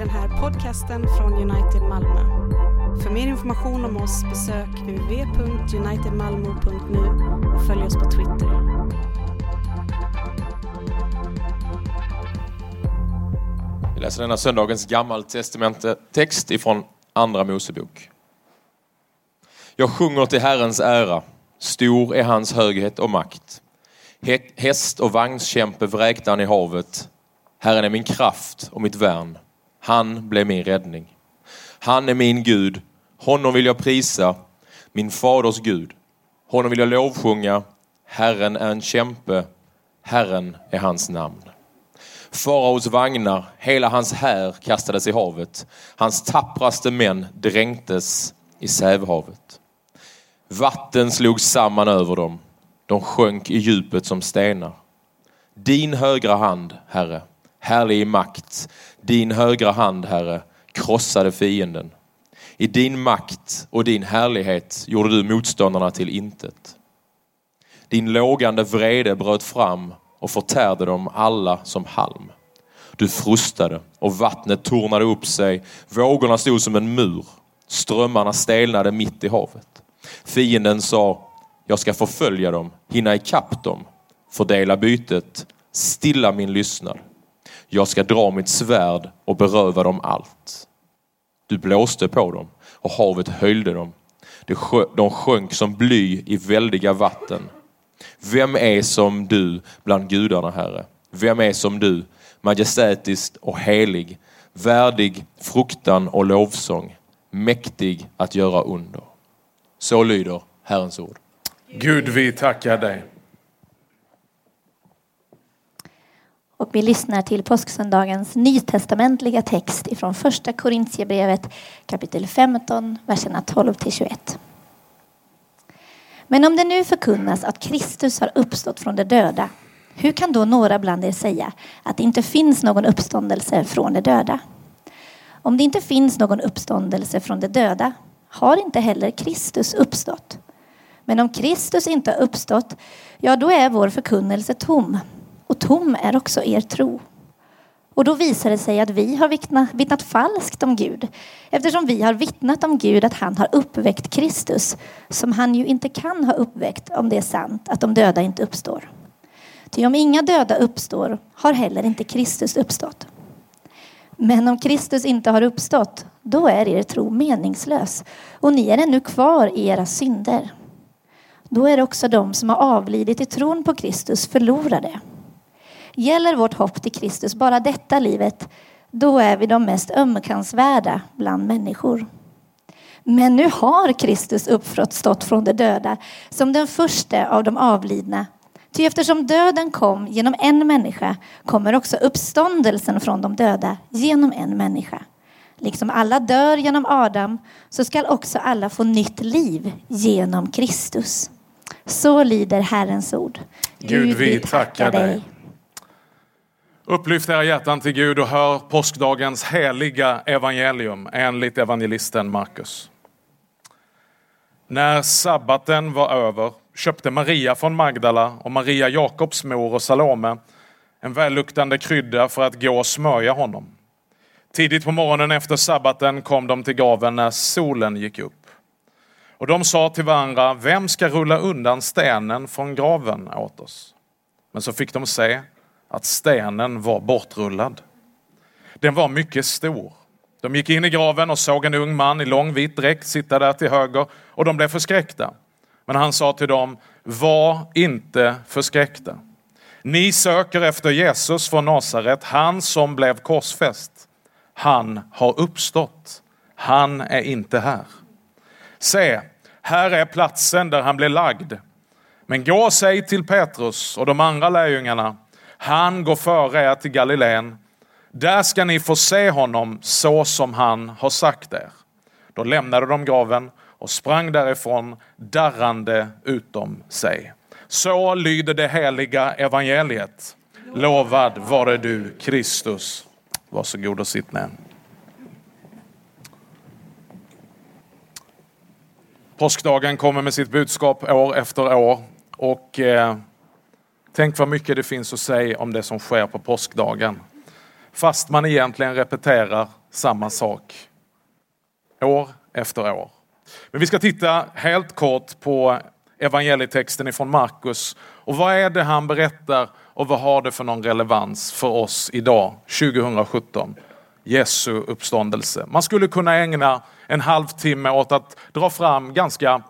den här podcasten från United Malmö. För mer information om oss besök www.unitedmalmo.nu och följ oss på Twitter. Vi läser denna söndagens gammaltestamentetext ifrån Andra Mosebok. Jag sjunger till Herrens ära. Stor är hans höghet och makt. Häst och vagnskämpe vräkte han i havet. Herren är min kraft och mitt värn. Han blev min räddning. Han är min Gud. Honom vill jag prisa, min faders Gud. Honom vill jag lovsjunga. Herren är en kämpe. Herren är hans namn. Faraos vagnar, hela hans här kastades i havet. Hans tappraste män dränktes i Sävhavet. Vatten slog samman över dem. De sjönk i djupet som stenar. Din högra hand, Herre, härlig i makt. Din högra hand, Herre, krossade fienden. I din makt och din härlighet gjorde du motståndarna till intet. Din lågande vrede bröt fram och förtärde dem alla som halm. Du frustade och vattnet tornade upp sig. Vågorna stod som en mur. Strömmarna stelnade mitt i havet. Fienden sa, jag ska förfölja dem, hinna ikapp dem, fördela bytet, stilla min lyssnad. Jag ska dra mitt svärd och beröva dem allt. Du blåste på dem och havet höjde dem. De sjönk som bly i väldiga vatten. Vem är som du bland gudarna, Herre? Vem är som du, majestätisk och helig, värdig fruktan och lovsång, mäktig att göra under? Så lyder Herrens ord. Gud, vi tackar dig. Och vi lyssnar till påsksöndagens nytestamentliga text ifrån första Korintierbrevet kapitel 15, verserna 12 till 21. Men om det nu förkunnas att Kristus har uppstått från de döda, hur kan då några bland er säga att det inte finns någon uppståndelse från de döda? Om det inte finns någon uppståndelse från de döda har inte heller Kristus uppstått. Men om Kristus inte har uppstått, ja då är vår förkunnelse tom och tom är också er tro. Och då visar det sig att vi har vittnat, vittnat falskt om Gud eftersom vi har vittnat om Gud att han har uppväckt Kristus som han ju inte kan ha uppväckt om det är sant att de döda inte uppstår. Ty om inga döda uppstår har heller inte Kristus uppstått. Men om Kristus inte har uppstått, då är er tro meningslös och ni är ännu kvar i era synder. Då är också de som har avlidit i tron på Kristus förlorade. Gäller vårt hopp till Kristus bara detta livet, då är vi de mest ömkansvärda bland människor. Men nu har Kristus uppstått från de döda som den första av de avlidna. Ty eftersom döden kom genom en människa kommer också uppståndelsen från de döda genom en människa. Liksom alla dör genom Adam så skall också alla få nytt liv genom Kristus. Så lyder Herrens ord. Gud, vi tackar dig. Upplyft era hjärtan till Gud och hör påskdagens heliga evangelium enligt evangelisten Markus. När sabbaten var över köpte Maria från Magdala och Maria Jakobs mor och Salome en välluktande krydda för att gå och smörja honom. Tidigt på morgonen efter sabbaten kom de till graven när solen gick upp. Och de sa till varandra, vem ska rulla undan stenen från graven åt oss? Men så fick de se att stenen var bortrullad. Den var mycket stor. De gick in i graven och såg en ung man i lång vit dräkt sitta där till höger och de blev förskräckta. Men han sa till dem, var inte förskräckta. Ni söker efter Jesus från Nasaret, han som blev korsfäst. Han har uppstått. Han är inte här. Se, här är platsen där han blev lagd. Men gå och säg till Petrus och de andra lärjungarna han går före er till Galileen. Där ska ni få se honom så som han har sagt er. Då lämnade de graven och sprang därifrån darrande utom sig. Så lyder det heliga evangeliet. Lovad vare du Kristus. Varsågod och sitt ner. Påskdagen kommer med sitt budskap år efter år och eh, Tänk vad mycket det finns att säga om det som sker på påskdagen. Fast man egentligen repeterar samma sak. År efter år. Men vi ska titta helt kort på evangelietexten ifrån Markus. Och vad är det han berättar och vad har det för någon relevans för oss idag, 2017? Jesu uppståndelse. Man skulle kunna ägna en halvtimme åt att dra fram ganska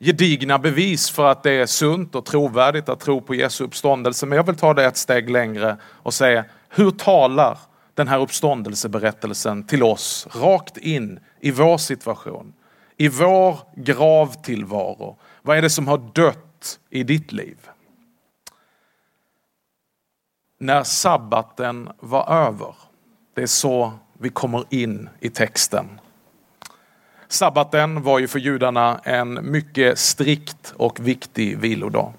gedigna bevis för att det är sunt och trovärdigt att tro på Jesu uppståndelse. Men jag vill ta det ett steg längre och säga, hur talar den här uppståndelseberättelsen till oss rakt in i vår situation? I vår gravtillvaro. Vad är det som har dött i ditt liv? När sabbaten var över. Det är så vi kommer in i texten. Sabbaten var ju för judarna en mycket strikt och viktig vilodag.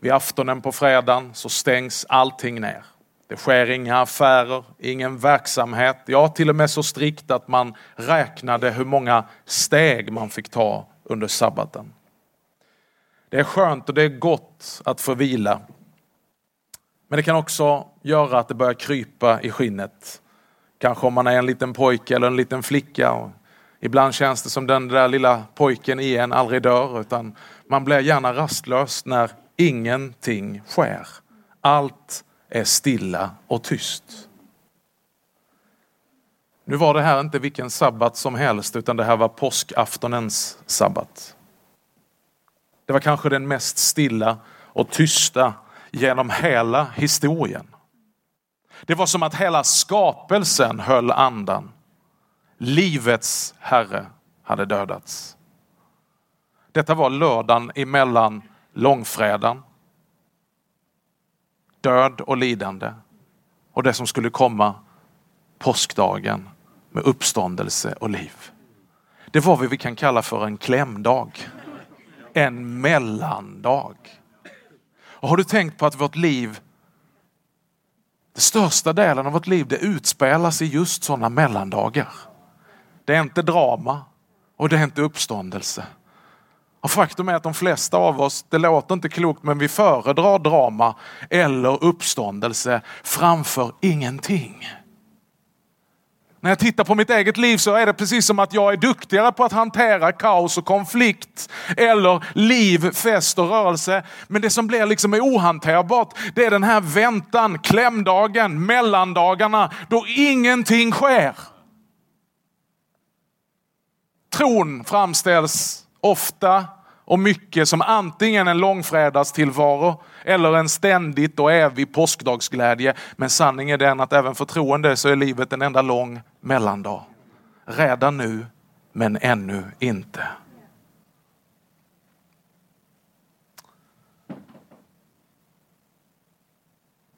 Vid aftonen på fredagen så stängs allting ner. Det sker inga affärer, ingen verksamhet. Ja, till och med så strikt att man räknade hur många steg man fick ta under sabbaten. Det är skönt och det är gott att få vila. Men det kan också göra att det börjar krypa i skinnet. Kanske om man är en liten pojke eller en liten flicka. Ibland känns det som den där lilla pojken i en aldrig dör utan man blir gärna rastlös när ingenting sker. Allt är stilla och tyst. Nu var det här inte vilken sabbat som helst utan det här var påskaftonens sabbat. Det var kanske den mest stilla och tysta genom hela historien. Det var som att hela skapelsen höll andan. Livets herre hade dödats. Detta var lördagen emellan långfredagen, död och lidande och det som skulle komma påskdagen med uppståndelse och liv. Det var vad vi kan kalla för en klämdag. En mellandag. Och har du tänkt på att vårt liv, den största delen av vårt liv, det utspelas i just sådana mellandagar. Det är inte drama och det är inte uppståndelse. Och faktum är att de flesta av oss, det låter inte klokt, men vi föredrar drama eller uppståndelse framför ingenting. När jag tittar på mitt eget liv så är det precis som att jag är duktigare på att hantera kaos och konflikt eller liv, fest och rörelse. Men det som blir liksom ohanterbart, det är den här väntan, klämdagen, mellandagarna då ingenting sker. Tron framställs ofta och mycket som antingen en långfredagstillvaro eller en ständigt och evig påskdagsglädje. Men sanningen är den att även för troende så är livet en enda lång mellandag. Redan nu, men ännu inte.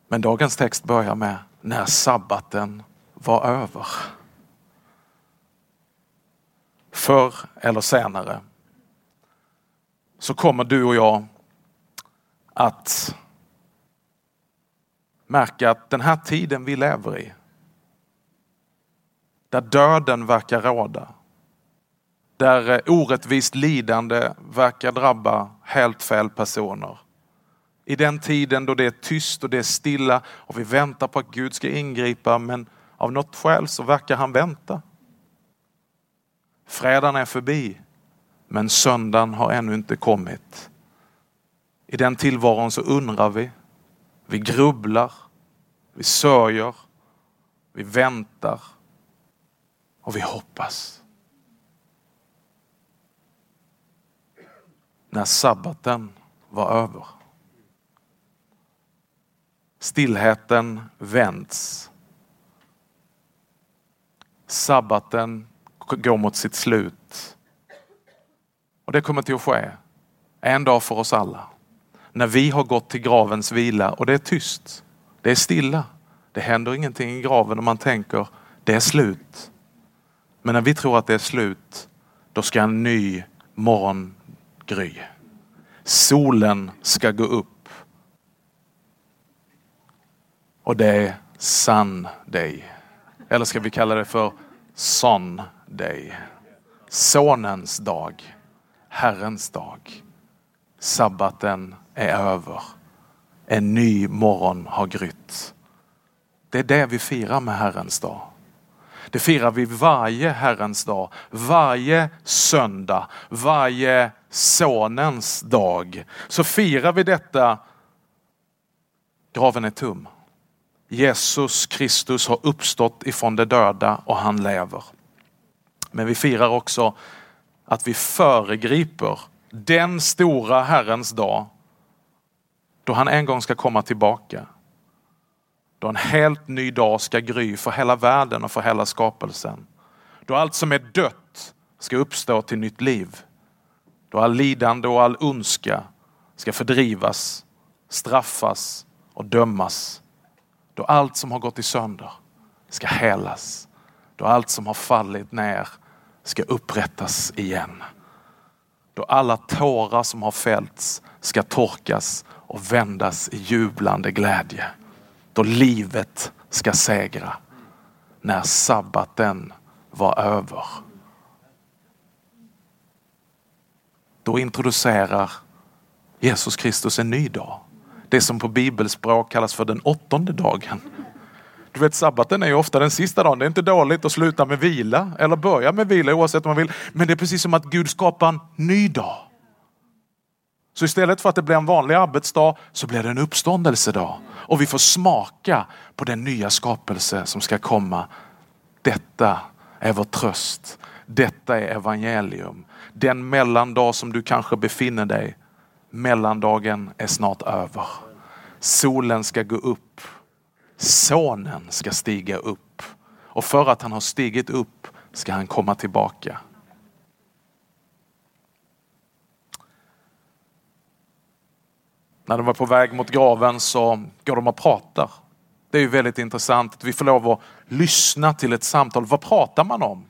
Men dagens text börjar med när sabbaten var över. Förr eller senare så kommer du och jag att märka att den här tiden vi lever i, där döden verkar råda, där eh, orättvist lidande verkar drabba helt fel personer. I den tiden då det är tyst och det är stilla och vi väntar på att Gud ska ingripa men av något skäl så verkar han vänta. Fredagen är förbi men söndagen har ännu inte kommit. I den tillvaron så undrar vi, vi grubblar, vi sörjer, vi väntar och vi hoppas. När sabbaten var över. Stillheten vänds. Sabbaten går mot sitt slut. Och det kommer till att ske en dag för oss alla. När vi har gått till gravens vila och det är tyst. Det är stilla. Det händer ingenting i graven och man tänker det är slut. Men när vi tror att det är slut, då ska en ny morgon gry. Solen ska gå upp. Och det är Sunday. Eller ska vi kalla det för dig. Sonens dag. Herrens dag. Sabbaten är över. En ny morgon har grytt. Det är det vi firar med Herrens dag. Det firar vi varje Herrens dag, varje söndag, varje Sonens dag. Så firar vi detta. Graven är tom. Jesus Kristus har uppstått ifrån de döda och han lever. Men vi firar också att vi föregriper den stora Herrens dag då han en gång ska komma tillbaka. Då en helt ny dag ska gry för hela världen och för hela skapelsen. Då allt som är dött ska uppstå till nytt liv. Då all lidande och all ondska ska fördrivas, straffas och dömas. Då allt som har gått i sönder ska helas. Då allt som har fallit ner ska upprättas igen. Då alla tårar som har fällts ska torkas och vändas i jublande glädje. Då livet ska segra. När sabbaten var över. Då introducerar Jesus Kristus en ny dag. Det som på bibelspråk kallas för den åttonde dagen. Du vet sabbaten är ju ofta den sista dagen. Det är inte dåligt att sluta med vila eller börja med vila oavsett om man vill. Men det är precis som att Gud skapar en ny dag. Så istället för att det blir en vanlig arbetsdag så blir det en uppståndelsedag. Och vi får smaka på den nya skapelse som ska komma. Detta är vår tröst. Detta är evangelium. Den mellandag som du kanske befinner dig, mellandagen är snart över. Solen ska gå upp. Sonen ska stiga upp. Och för att han har stigit upp ska han komma tillbaka. När de var på väg mot graven så går de och pratar. Det är ju väldigt intressant att vi får lov att lyssna till ett samtal. Vad pratar man om?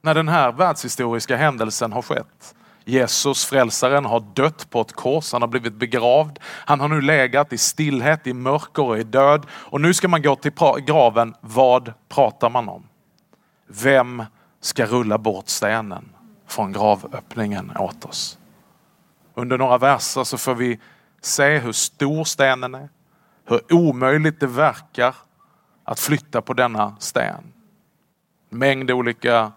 När den här världshistoriska händelsen har skett. Jesus, frälsaren, har dött på ett kors. Han har blivit begravd. Han har nu legat i stillhet, i mörker och i död. Och nu ska man gå till graven. Vad pratar man om? Vem ska rulla bort stenen från gravöppningen åt oss? Under några verser så får vi se hur stor stenen är, hur omöjligt det verkar att flytta på denna sten. Mängd olika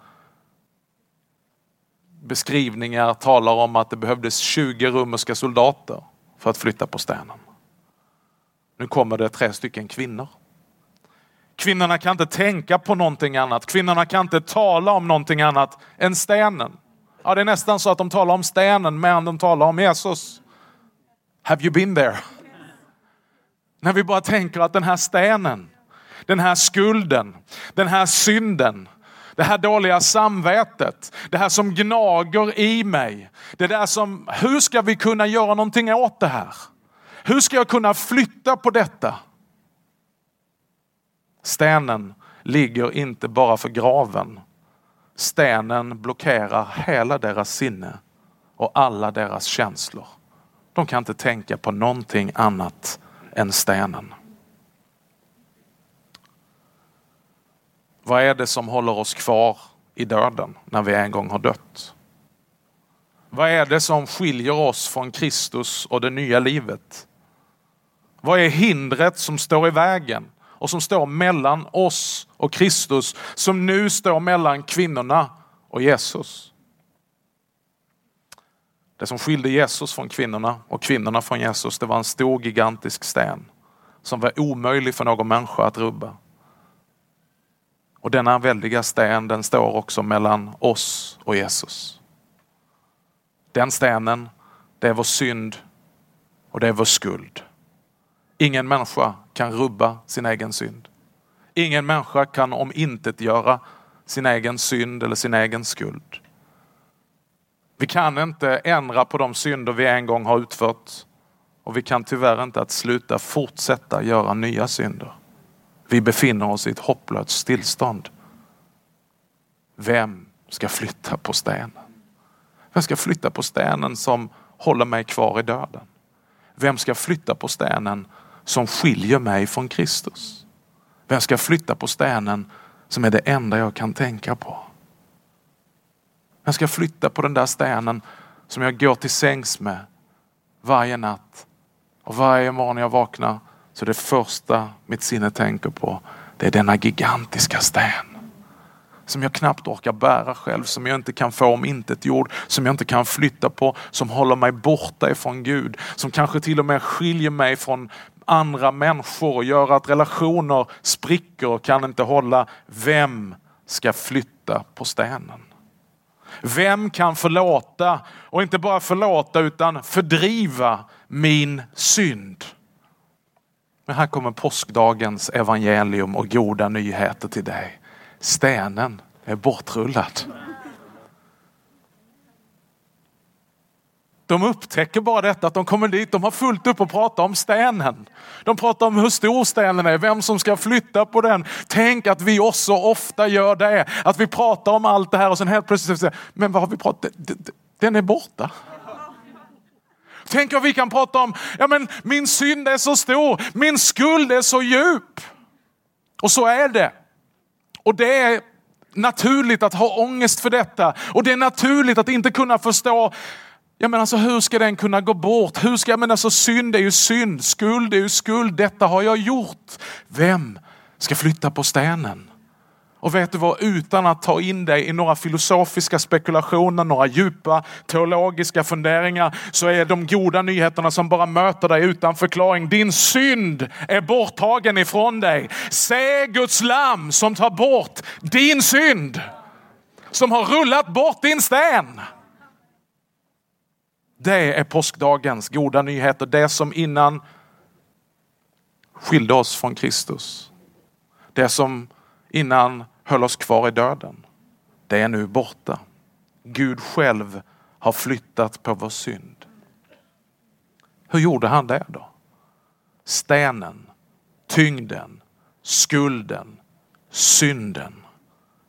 beskrivningar talar om att det behövdes 20 romerska soldater för att flytta på stenen. Nu kommer det tre stycken kvinnor. Kvinnorna kan inte tänka på någonting annat. Kvinnorna kan inte tala om någonting annat än stenen. Ja, det är nästan så att de talar om stenen mer än de talar om Jesus. Have you been there? När vi bara tänker att den här stenen, den här skulden, den här synden, det här dåliga samvetet, det här som gnager i mig. Det där som, hur ska vi kunna göra någonting åt det här? Hur ska jag kunna flytta på detta? Stenen ligger inte bara för graven. Stenen blockerar hela deras sinne och alla deras känslor. De kan inte tänka på någonting annat än stenen. Vad är det som håller oss kvar i döden när vi en gång har dött? Vad är det som skiljer oss från Kristus och det nya livet? Vad är hindret som står i vägen och som står mellan oss och Kristus, som nu står mellan kvinnorna och Jesus? Det som skilde Jesus från kvinnorna och kvinnorna från Jesus, det var en stor gigantisk sten som var omöjlig för någon människa att rubba. Och denna väldiga sten den står också mellan oss och Jesus. Den stenen, det är vår synd och det är vår skuld. Ingen människa kan rubba sin egen synd. Ingen människa kan om intet göra sin egen synd eller sin egen skuld. Vi kan inte ändra på de synder vi en gång har utfört och vi kan tyvärr inte att sluta fortsätta göra nya synder. Vi befinner oss i ett hopplöst tillstånd. Vem ska flytta på stenen? Vem ska flytta på stenen som håller mig kvar i döden? Vem ska flytta på stenen som skiljer mig från Kristus? Vem ska flytta på stenen som är det enda jag kan tänka på? Vem ska flytta på den där stenen som jag går till sängs med varje natt. Och varje morgon jag vaknar så det första mitt sinne tänker på det är denna gigantiska sten. som jag knappt orkar bära själv, som jag inte kan få om intet jord, som jag inte kan flytta på, som håller mig borta ifrån Gud, som kanske till och med skiljer mig från andra människor och gör att relationer spricker och kan inte hålla. Vem ska flytta på stenen? Vem kan förlåta och inte bara förlåta utan fördriva min synd? Men här kommer påskdagens evangelium och goda nyheter till dig. Stenen är bortrullad. De upptäcker bara detta att de kommer dit, de har fullt upp att prata om stenen. De pratar om hur stor stenen är, vem som ska flytta på den. Tänk att vi också ofta gör det, att vi pratar om allt det här och sen helt plötsligt säger men vad har vi pratat Den är borta. Tänk vad vi kan prata om, ja men min synd är så stor, min skuld är så djup. Och så är det. Och det är naturligt att ha ångest för detta. Och det är naturligt att inte kunna förstå Ja, men alltså, hur ska den kunna gå bort? Hur ska, men alltså, synd är ju synd, skuld är ju skuld. Detta har jag gjort. Vem ska flytta på stenen? Och vet du vad, utan att ta in dig i några filosofiska spekulationer, några djupa teologiska funderingar, så är de goda nyheterna som bara möter dig utan förklaring. Din synd är borttagen ifrån dig. Se Guds lam som tar bort din synd. Som har rullat bort din sten. Det är påskdagens goda nyheter. Det som innan skilde oss från Kristus. Det som innan höll oss kvar i döden. Det är nu borta. Gud själv har flyttat på vår synd. Hur gjorde han det då? Stenen, tyngden, skulden, synden.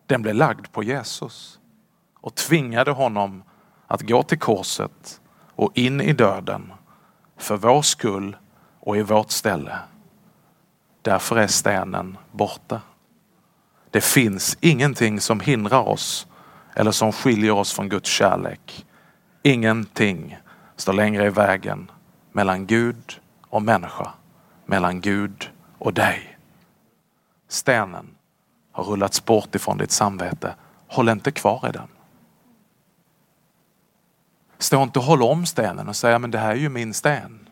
Den blev lagd på Jesus och tvingade honom att gå till korset och in i döden för vår skull och i vårt ställe. Därför är stenen borta. Det finns ingenting som hindrar oss eller som skiljer oss från Guds kärlek. Ingenting står längre i vägen mellan Gud och människa, mellan Gud och dig. Stenen har rullats bort ifrån ditt samvete. Håll inte kvar i den. Stå inte och håll om stenen och säga men det här är ju min sten.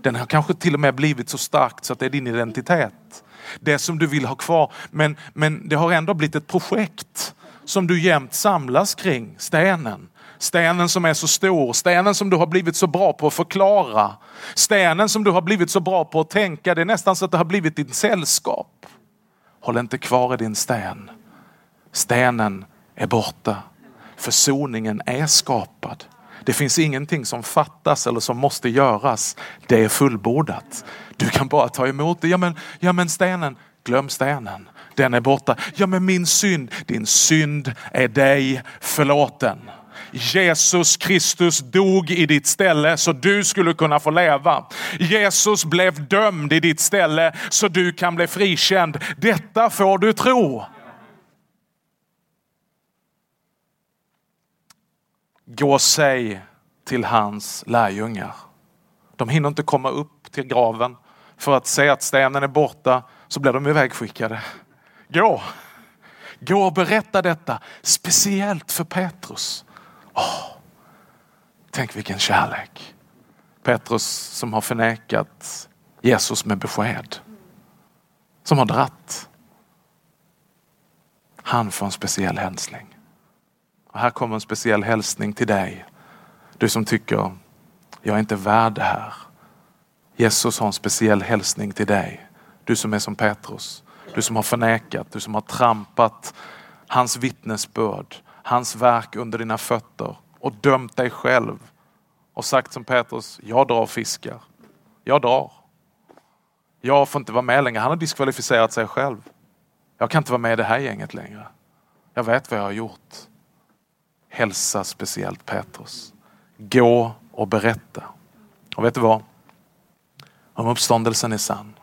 Den har kanske till och med blivit så starkt så att det är din identitet. Det som du vill ha kvar. Men, men det har ändå blivit ett projekt som du jämt samlas kring. Stenen. Stenen som är så stor, stenen som du har blivit så bra på att förklara. Stenen som du har blivit så bra på att tänka. Det är nästan så att det har blivit ditt sällskap. Håll inte kvar i din sten. Stenen är borta. Försoningen är skapad. Det finns ingenting som fattas eller som måste göras. Det är fullbordat. Du kan bara ta emot det. Ja men, ja men stenen, glöm stenen. Den är borta. Ja men min synd, din synd är dig förlåten. Jesus Kristus dog i ditt ställe så du skulle kunna få leva. Jesus blev dömd i ditt ställe så du kan bli frikänd. Detta får du tro. Gå och säg till hans lärjungar. De hinner inte komma upp till graven för att se att stenen är borta så blir de ivägskickade. Gå! Gå och berätta detta, speciellt för Petrus. Oh, tänk vilken kärlek. Petrus som har förnekat Jesus med besked. Som har dratt. Han får en speciell hälsning. Och här kommer en speciell hälsning till dig. Du som tycker, jag är inte värd det här. Jesus har en speciell hälsning till dig. Du som är som Petrus. Du som har förnekat, du som har trampat hans vittnesbörd, hans verk under dina fötter och dömt dig själv och sagt som Petrus, jag drar och fiskar. Jag drar. Jag får inte vara med längre. Han har diskvalificerat sig själv. Jag kan inte vara med i det här gänget längre. Jag vet vad jag har gjort hälsa speciellt Petrus. Gå och berätta. Och vet du vad? Om uppståndelsen är sann,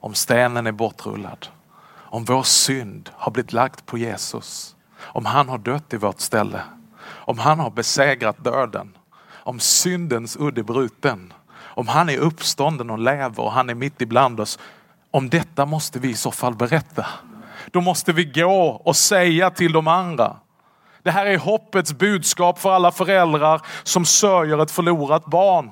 om stenen är bortrullad, om vår synd har blivit lagt på Jesus, om han har dött i vårt ställe, om han har besegrat döden, om syndens udd är bruten, om han är uppstånden och lever och han är mitt ibland oss. Om detta måste vi i så fall berätta. då måste vi gå och säga till de andra. Det här är hoppets budskap för alla föräldrar som sörjer ett förlorat barn.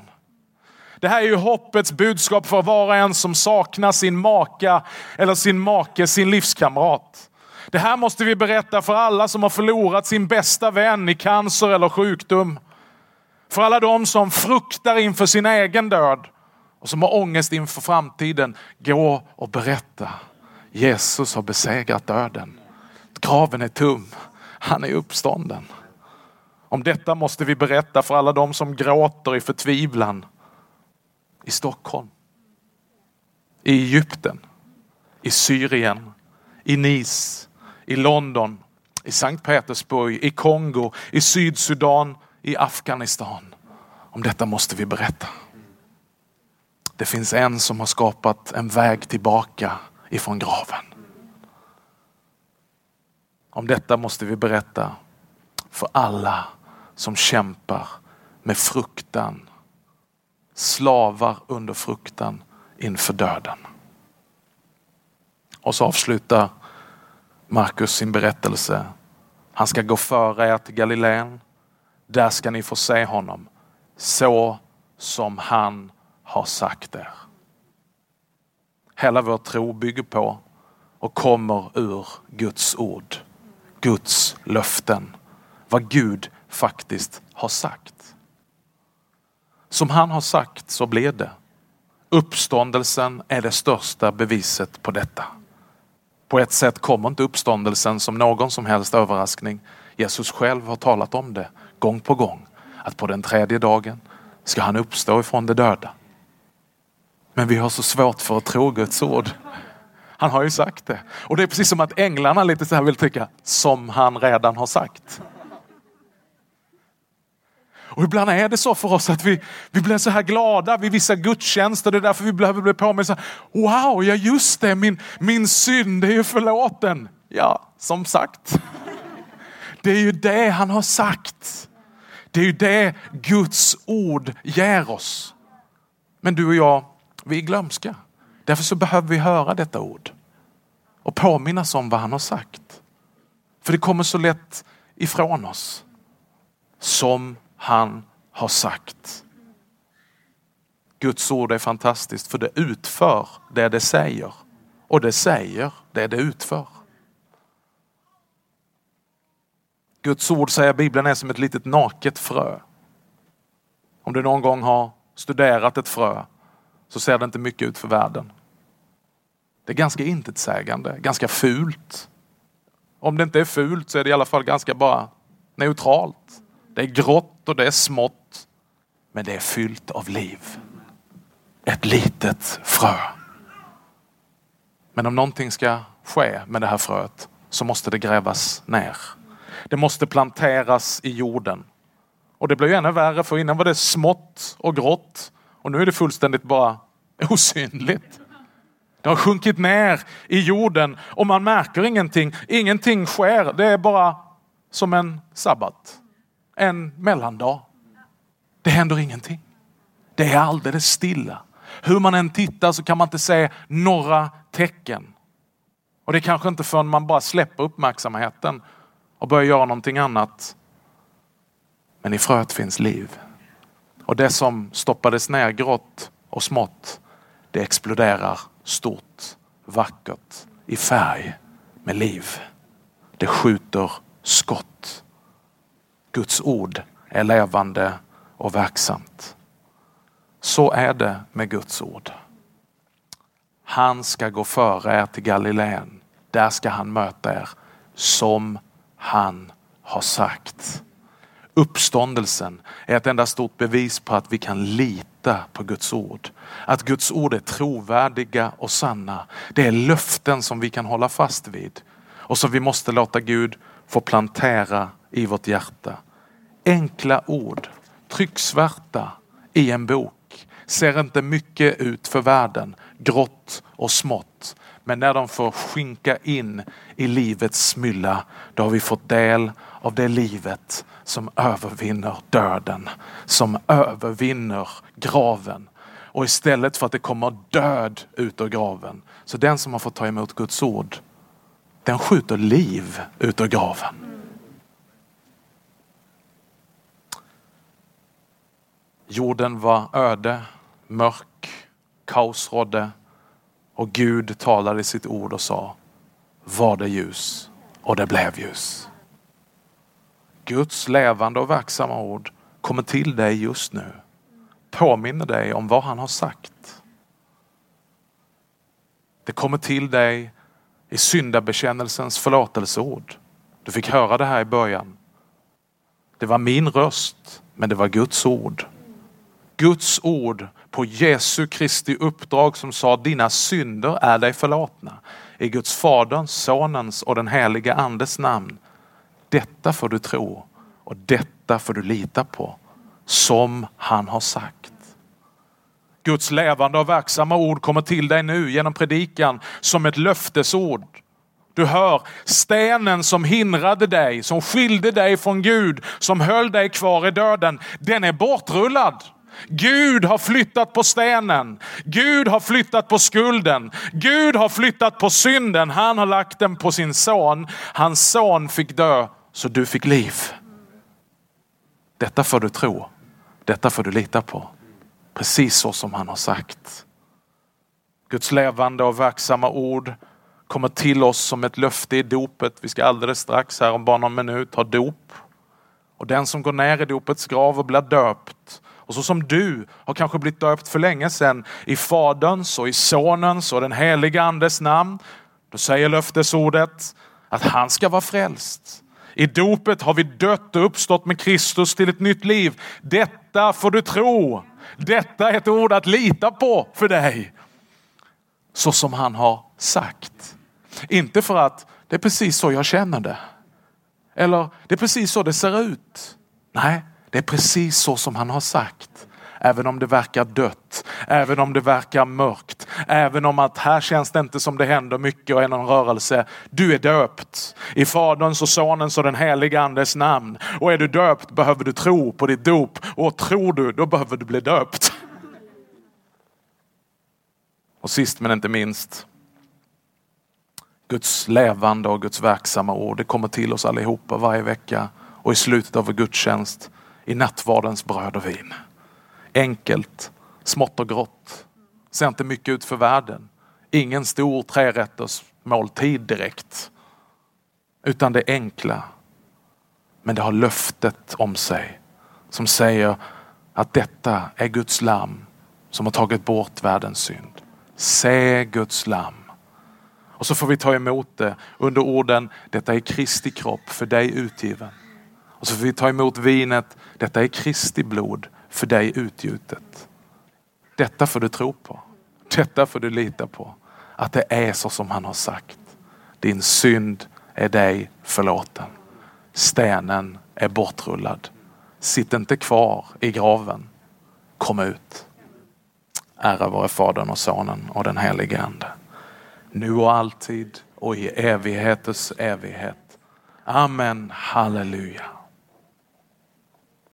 Det här är ju hoppets budskap för var och en som saknar sin maka eller sin make, sin livskamrat. Det här måste vi berätta för alla som har förlorat sin bästa vän i cancer eller sjukdom. För alla de som fruktar inför sin egen död och som har ångest inför framtiden. Gå och berätta. Jesus har besegrat döden. Graven är tom. Han är uppstånden. Om detta måste vi berätta för alla de som gråter i förtvivlan. I Stockholm, i Egypten, i Syrien, i Nice, i London, i Sankt Petersburg, i Kongo, i Sydsudan, i Afghanistan. Om detta måste vi berätta. Det finns en som har skapat en väg tillbaka ifrån graven. Om detta måste vi berätta för alla som kämpar med fruktan. Slavar under fruktan inför döden. Och så avslutar Markus sin berättelse. Han ska gå före er till Galileen. Där ska ni få se honom så som han har sagt er. Hela vår tro bygger på och kommer ur Guds ord. Guds löften. Vad Gud faktiskt har sagt. Som han har sagt så blir det. Uppståndelsen är det största beviset på detta. På ett sätt kommer inte uppståndelsen som någon som helst överraskning. Jesus själv har talat om det gång på gång. Att på den tredje dagen ska han uppstå ifrån de döda. Men vi har så svårt för att tro Guds ord. Han har ju sagt det. Och det är precis som att änglarna lite så här vill tycka, som han redan har sagt. Och ibland är det så för oss att vi, vi blir så här glada vid vissa gudstjänster. Det är därför vi behöver bli påminna. Wow, ja just det, min, min synd är ju förlåten. Ja, som sagt. Det är ju det han har sagt. Det är ju det Guds ord ger oss. Men du och jag, vi är glömska. Därför så behöver vi höra detta ord och påminnas om vad han har sagt. För det kommer så lätt ifrån oss. Som han har sagt. Guds ord är fantastiskt för det utför det det säger och det säger det det utför. Guds ord säger Bibeln är som ett litet naket frö. Om du någon gång har studerat ett frö så ser det inte mycket ut för världen. Det är ganska intetsägande, ganska fult. Om det inte är fult så är det i alla fall ganska bara neutralt. Det är grått och det är smått. Men det är fyllt av liv. Ett litet frö. Men om någonting ska ske med det här fröet så måste det grävas ner. Det måste planteras i jorden. Och det blir ju ännu värre för innan var det smått och grått och nu är det fullständigt bara osynligt. Det har sjunkit ner i jorden och man märker ingenting. Ingenting sker. Det är bara som en sabbat. En mellandag. Det händer ingenting. Det är alldeles stilla. Hur man än tittar så kan man inte se några tecken. Och det är kanske inte förrän man bara släpper uppmärksamheten och börjar göra någonting annat. Men i fröet finns liv. Och det som stoppades ner grått och smått, det exploderar stort, vackert, i färg, med liv. Det skjuter skott. Guds ord är levande och verksamt. Så är det med Guds ord. Han ska gå före er till Galileen. Där ska han möta er som han har sagt. Uppståndelsen är ett enda stort bevis på att vi kan lita på Guds ord. Att Guds ord är trovärdiga och sanna. Det är löften som vi kan hålla fast vid och som vi måste låta Gud få plantera i vårt hjärta. Enkla ord, trycksvärta i en bok, ser inte mycket ut för världen, grått och smått. Men när de får skinka in i livets smylla, då har vi fått del av det livet som övervinner döden, som övervinner graven. Och istället för att det kommer död ut ur graven, så den som har fått ta emot Guds ord, den skjuter liv ut ur graven. Jorden var öde, mörk, kaos rådde och Gud talade i sitt ord och sa var det ljus och det blev ljus. Guds levande och verksamma ord kommer till dig just nu. Påminner dig om vad han har sagt. Det kommer till dig i syndabekännelsens förlåtelseord. Du fick höra det här i början. Det var min röst, men det var Guds ord. Guds ord på Jesu Kristi uppdrag som sa dina synder är dig förlåtna. I Guds Faderns, Sonens och den helige Andes namn. Detta får du tro och detta får du lita på. Som han har sagt. Guds levande och verksamma ord kommer till dig nu genom predikan som ett löftesord. Du hör stenen som hindrade dig, som skilde dig från Gud, som höll dig kvar i döden. Den är bortrullad. Gud har flyttat på stenen. Gud har flyttat på skulden. Gud har flyttat på synden. Han har lagt den på sin son. Hans son fick dö så du fick liv. Detta får du tro. Detta får du lita på. Precis så som han har sagt. Guds levande och verksamma ord kommer till oss som ett löfte i dopet. Vi ska alldeles strax här om bara någon minut ha dop. Och den som går ner i dopets grav och blir döpt och så som du har kanske blivit döpt för länge sedan i Faderns och i Sonens och den helige Andes namn. Då säger löftesordet att han ska vara frälst. I dopet har vi dött och uppstått med Kristus till ett nytt liv. Detta får du tro. Detta är ett ord att lita på för dig. Så som han har sagt. Inte för att det är precis så jag känner det. Eller det är precis så det ser ut. Nej, det är precis så som han har sagt. Även om det verkar dött, även om det verkar mörkt, även om att här känns det inte som det händer mycket och är någon rörelse. Du är döpt i Faderns och Sonens och den helige Andes namn. Och är du döpt behöver du tro på ditt dop och tror du, då behöver du bli döpt. Och sist men inte minst, Guds levande och Guds verksamma ord. Det kommer till oss allihopa varje vecka och i slutet av vår gudstjänst i nattvardens bröd och vin. Enkelt, smått och grått. Ser inte mycket ut för världen. Ingen stor trerätters måltid direkt. Utan det enkla. Men det har löftet om sig som säger att detta är Guds lamm som har tagit bort världens synd. Se Guds lamm. Och så får vi ta emot det under orden, detta är Kristi kropp för dig utgiven. Och så får vi ta emot vinet, detta är Kristi blod för dig utgjutet. Detta får du tro på. Detta får du lita på. Att det är så som han har sagt. Din synd är dig förlåten. Stenen är bortrullad. Sitt inte kvar i graven. Kom ut. Ära vare Fadern och Sonen och den helige Ande. Nu och alltid och i evigheters evighet. Amen. Halleluja.